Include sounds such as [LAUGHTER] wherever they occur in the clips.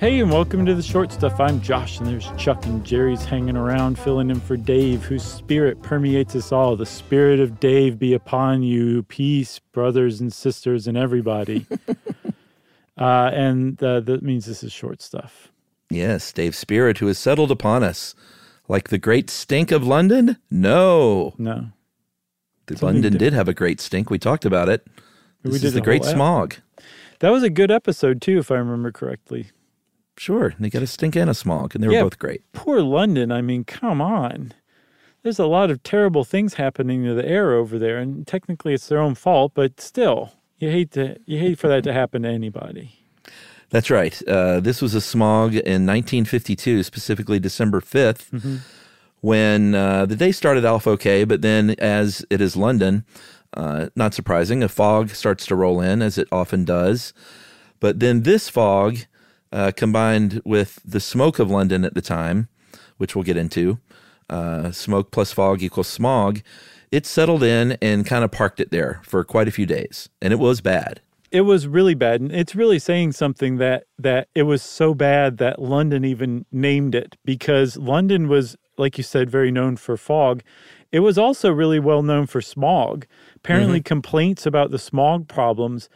Hey, and welcome to the short stuff. I'm Josh, and there's Chuck and Jerry's hanging around, filling in for Dave, whose spirit permeates us all. The spirit of Dave be upon you. Peace, brothers and sisters, and everybody. [LAUGHS] uh, and uh, that means this is short stuff. Yes, Dave's spirit who has settled upon us. Like the great stink of London? No. No. The London different. did have a great stink. We talked about it. We This did is the great smog. That was a good episode, too, if I remember correctly. Sure, they got a stink and a smog, and they were Yeah. both great. Poor London. I mean, come on. There's a lot of terrible things happening to the air over there, and technically it's their own fault, but still, you hate to you hate for that to happen to anybody. That's right. Uh, this was a smog in 1952, specifically December 5th, when uh, the day started off okay, but then as it is London, uh, not surprising, a fog starts to roll in, as it often does. But then this fog, uh, combined with the smoke of London at the time, which we'll get into, uh, smoke plus fog equals smog, it settled in and kind of parked it there for quite a few days. And it was bad. It was really bad, and it's really saying something that that it was so bad that London even named it because London was, like you said, very known for fog. It was also really well known for smog. Apparently, complaints about the smog problems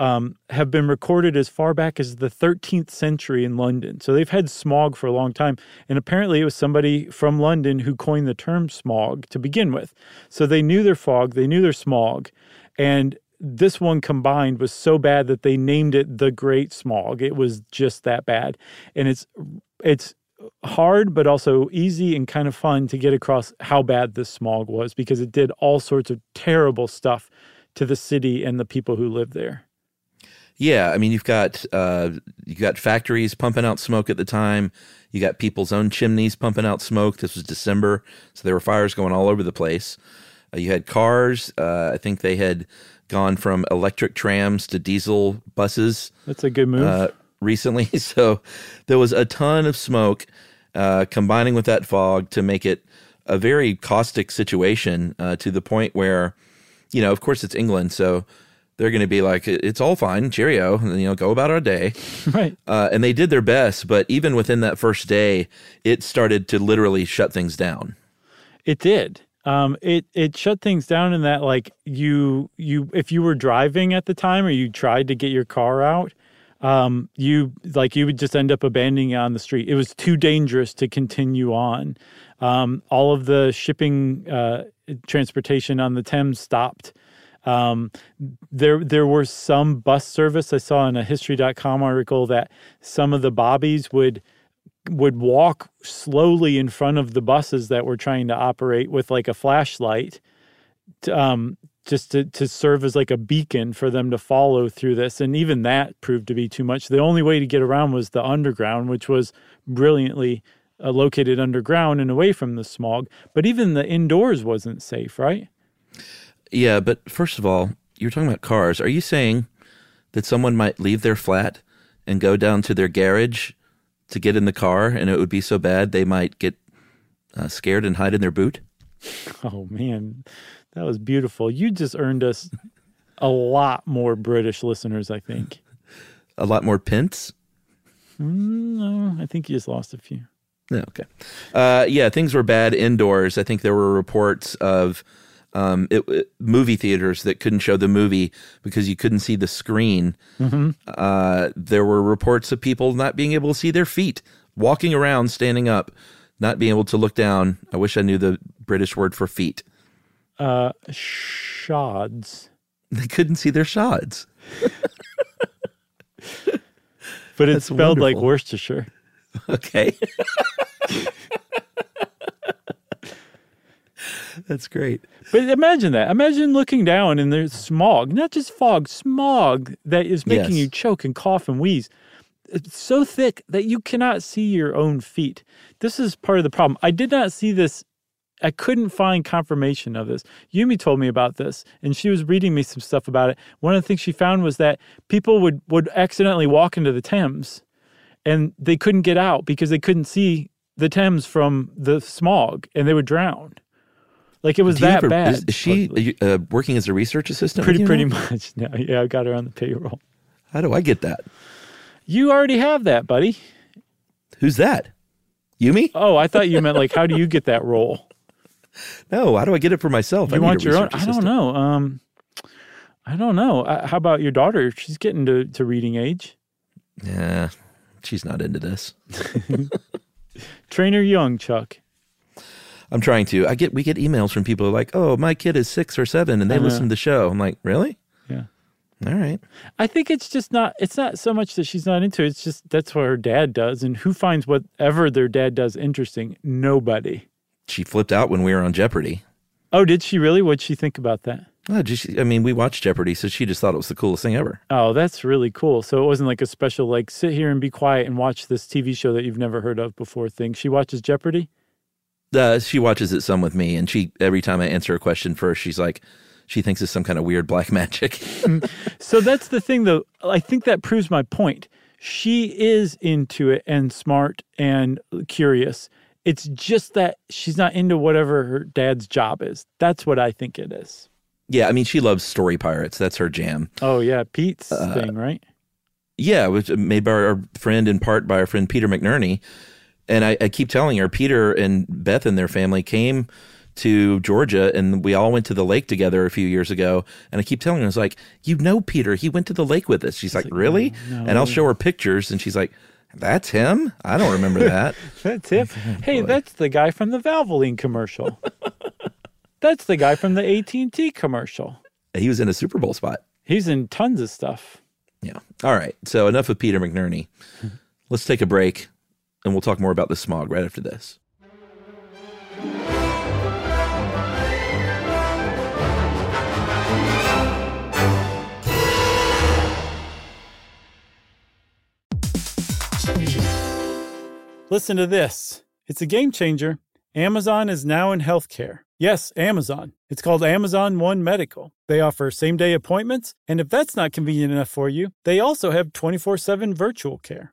um, have been recorded as far back as the 13th century in London. So they've had smog for a long time. And apparently, it was somebody from London who coined the term smog to begin with. So they knew their fog, they knew their smog. And this one combined was so bad that they named it the Great Smog. It was just that bad. And it's, it's, hard but also easy and kind of fun to get across how bad this smog was because it did all sorts of terrible stuff to the city and the people who live there. Yeah, I mean you've got uh, you got factories pumping out smoke at the time. You got people's own chimneys pumping out smoke. This was December, so there were fires going all over the place. Uh, you had cars. Uh, I think they had gone from electric trams to diesel buses That's a good move. uh, recently. [LAUGHS] So there was a ton of smoke uh, combining with that fog to make it a very caustic situation uh, to the point where, you know, of course it's England, so they're going to be like, it's all fine, cheerio, and, you know, go about our day. [LAUGHS] right. Uh, and they did their best, but even within that first day, it started to literally shut things down. It did. Um, it it shut things down in that like you you if you were driving at the time or you tried to get your car out, um, you like you would just end up abandoning it on the street. It was too dangerous to continue on. Um, all of the shipping uh, transportation on the Thames stopped. Um, there there were some bus service I saw in a history.com article that some of the bobbies would would walk slowly in front of the buses that were trying to operate with like a flashlight to, um, just to, to serve as like a beacon for them to follow through this. And even that proved to be too much. The only way to get around was the underground, which was brilliantly uh, located underground and away from the smog. But even the indoors wasn't safe, right? Yeah, but first of all, you're talking about cars. Are you saying that someone might leave their flat and go down to their garage to get in the car, and it would be so bad they might get uh, scared and hide in their boot? [LAUGHS] Oh man, that was beautiful. You just earned us a lot more British listeners, I think. A lot more pence? Mm, No, I think you just lost a few. Yeah, okay. Uh, yeah, things were bad indoors. I think there were reports of um, it, it- movie theaters that couldn't show the movie because you couldn't see the screen. Uh, there were reports of people not being able to see their feet, walking around, standing up, not being able to look down. I wish I knew the British word for feet. Uh, shods. They couldn't see their shods. [LAUGHS] But it's That's spelled like. Worcestershire. [LAUGHS] Okay. [LAUGHS] [LAUGHS] That's great. But imagine that. Imagine looking down and there's smog, not just fog, smog that is making Yes. you choke and cough and wheeze. it's so thick that you cannot see your own feet. This is part of the problem. I did not see this. I couldn't find confirmation of this. Yumi told me about this, and she was reading me some stuff about it. One of the things she found was that people would would accidentally walk into the Thames, and they couldn't get out because they couldn't see the Thames from the smog, and they would drown. Like it was Do that ever- bad. Is, she uh, working as a research assistant? pretty pretty now? much? [LAUGHS] No, yeah, I got her on the payroll. How do I get that? You already have that, buddy. Who's that? Yumi? Oh, I thought you meant like, how do you get that role? [LAUGHS] No, how do I get it for myself? I You need want your own? research I don't know. Um, I don't know. Uh, how about your daughter? She's getting to, to reading age. Yeah, she's not into this. [LAUGHS] Trainer young, Chuck. I'm trying to. I get we get emails from people like, "Oh, my kid is six or seven, and they know. listen to the show." I'm like, "Really? Yeah. All right." I think it's just not. It's not so much that she's not into it. It's just that's what her dad does, and who finds whatever their dad does interesting? Nobody. She flipped out when we were on Jeopardy. Oh, did she really? What'd she think about that? Oh, just, I mean, we watched Jeopardy, so she just thought it was the coolest thing ever. Oh, that's really cool. So it wasn't like a special, like, sit here and be quiet and watch this TV show that you've never heard of before thing. She watches Jeopardy? Uh, she watches it some with me, and she every time I answer a question first, she's like, she thinks it's some kind of weird black [LAUGHS] magic. So that's the thing, though. I think that proves my point. She is into it and smart and curious. It's just that she's not into whatever her dad's job is. That's what I think it is. yeah, I mean, she loves story pirates. That's her jam. Oh, yeah. Pete's Uh, thing, right? Yeah, it was made by our friend, in part by our friend Peter McNerney. And I, I keep telling her, Peter and Beth and their family came to Georgia and we all went to the lake together a few years ago. And I keep telling her, I was like, you know, Peter, he went to the lake with us. She's like, really? And I'll show her pictures and she's like, that's him? I don't remember that. [LAUGHS] That's him. Hey, that's the guy from the Valvoline commercial. [LAUGHS] that's the guy from the AT&T commercial. he was in a Super Bowl spot. He's in tons of stuff. Yeah. All right. So enough of Peter McNerney. [LAUGHS] Let's take a break and we'll talk more about the smog right after this. Listen to this. It's a game changer. Amazon is now in healthcare. Yes, Amazon. It's called Amazon One Medical. They offer same day appointments, and if that's not convenient enough for you, they also have 24 7 virtual care.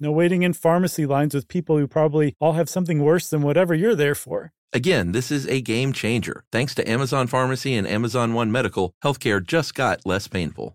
No waiting in pharmacy lines with people who probably all have something worse than whatever you're there for. Again, this is a game changer. Thanks to Amazon Pharmacy and Amazon One Medical, healthcare just got less painful.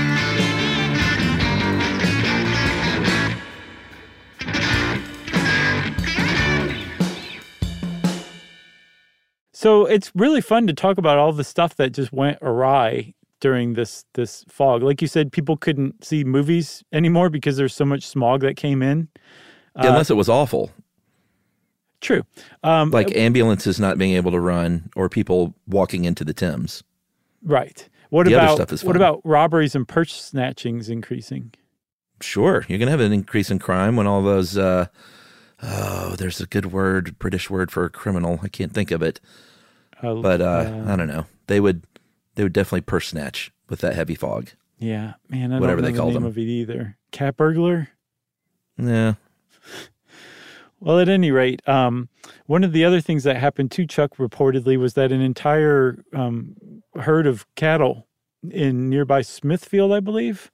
So it's really fun to talk about all the stuff that just went awry during this this fog. Like you said, people couldn't see movies anymore because there's so much smog that came in. Yeah, unless it was awful, True. Um, like ambulances not being able to run or people walking into the Thames. right. What the about stuff is what about robberies and purse snatchings increasing? Sure, you're going to have an increase in crime when all those. Uh, oh, there's a good word, British word for a criminal. I can't think of it, Uh, but uh, I don't know. They would, they would definitely purse snatch with that heavy fog. yeah, man, I whatever don't know they the call them. of it either. Cat burglar. Yeah, Well, at any rate, um, one of the other things that happened to Chuck reportedly was that an entire um, herd of cattle in nearby Smithfield, I believe,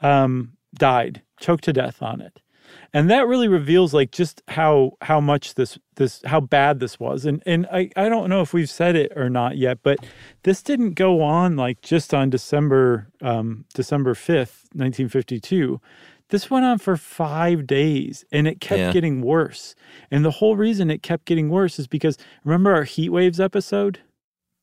um, died, choked to death on it. And that really reveals like just how how much this this how bad this was and and I, I don't know if we've said it or not yet but this didn't go on like just on december um, december 5th 1952 this went on for five days and it kept Yeah. getting worse and the whole reason it kept getting worse is because remember our heat waves episode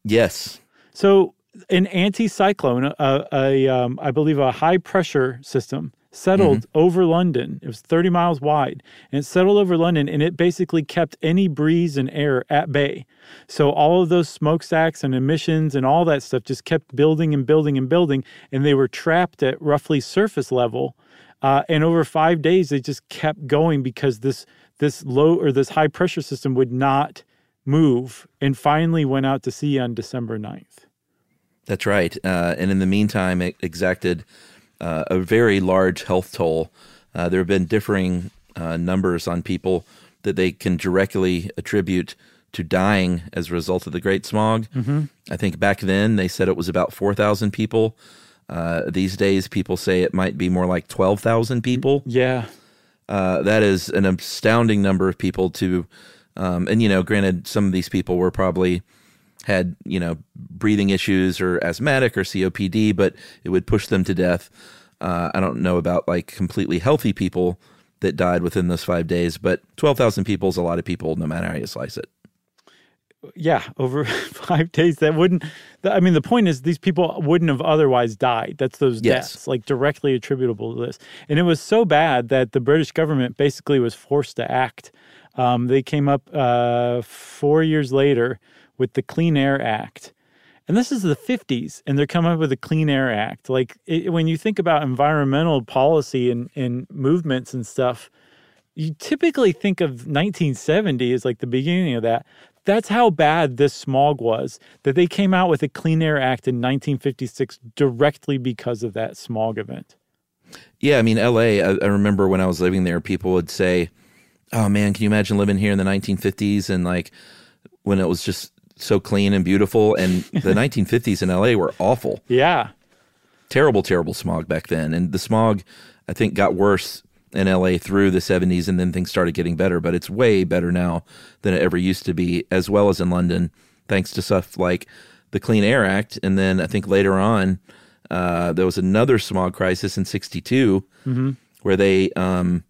Yes. so an anticyclone, a, a um, I believe a high pressure system settled over London. It was 30 miles wide, and it settled over London, and it basically kept any breeze and air at bay. So all of those smokestacks and emissions and all that stuff just kept building and building and building, and they were trapped at roughly surface level. Uh, and over five days, they just kept going because this this low or this high pressure system would not move, and finally went out to sea on December 9th. That's right. Uh, and in the meantime, it exacted uh, a very large health toll. Uh, there have been differing uh, numbers on people that they can directly attribute to dying as a result of the Great Smog. Mm-hmm. I think back then they said it was about 4,000 people. Uh, these days, people say it might be more like 12,000 people. Yeah. Uh, that is an astounding number of people to, um, and you know, granted, some of these people were probably had you know breathing issues or asthmatic or COPD, but it would push them to death. Uh, I don't know about like completely healthy people that died within those five days, but twelve thousand people is a lot of people, no matter how you slice it. Yeah. Over [LAUGHS] five days, that wouldn't, I mean, the point is these people wouldn't have otherwise died. That's those Yes. deaths, like directly attributable to this. And it was so bad that the British government basically was forced to act. Um, they came up uh, four years later with the Clean Air Act. And this is the 50s, and they're coming up with a Clean Air Act. Like it, when you think about environmental policy and, and movements and stuff, you typically think of 1970 as like the beginning of that. That's how bad this smog was that they came out with a Clean Air Act in 1956 directly because of that smog event. Yeah, I mean, L.A. I, I remember when I was living there, people would say, "Oh man, can you imagine living here in the 1950s and like when it was just so clean and beautiful?" And the [LAUGHS] 1950s in L.A. were awful. Yeah. terrible, terrible smog back then. And the smog, I think, got worse in LA through the 70s and then things started getting better. But it's way better now than it ever used to be, as well as in London, thanks to stuff like the Clean Air Act. And then I think later on, uh, there was another smog crisis in 62 where they, um,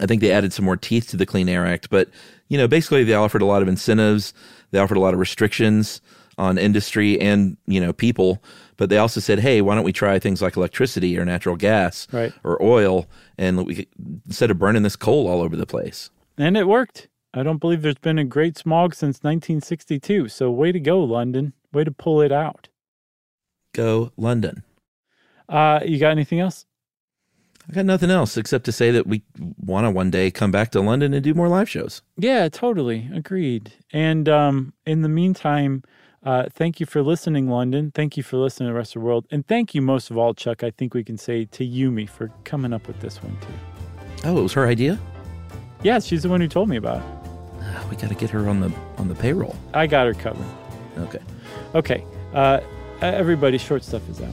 I think they added some more teeth to the Clean Air Act. But, you know, basically they offered a lot of incentives, they offered a lot of restrictions on industry and, you know, people. But they also said, hey, why don't we try things like electricity or natural gas Right. or oil? And we, instead of burning this coal all over the place. And it worked. I don't believe there's been a great smog since 1962. So, way to go, London. Way to pull it out. Go London. Uh, you got anything else? I got nothing else except to say that we want to one day come back to London and do more live shows. Yeah, totally. Agreed. And um, in the meantime, uh, thank you for listening, London. Thank you for listening to the rest of the world. And thank you most of all, Chuck, I think we can say to Yumi for coming up with this one, too. Oh, it was her idea. Yeah, she's the one who told me about it. Ah, We got to get her on the on the payroll. I got her covered. Okay. Okay. Uh, everybody, short stuff is out.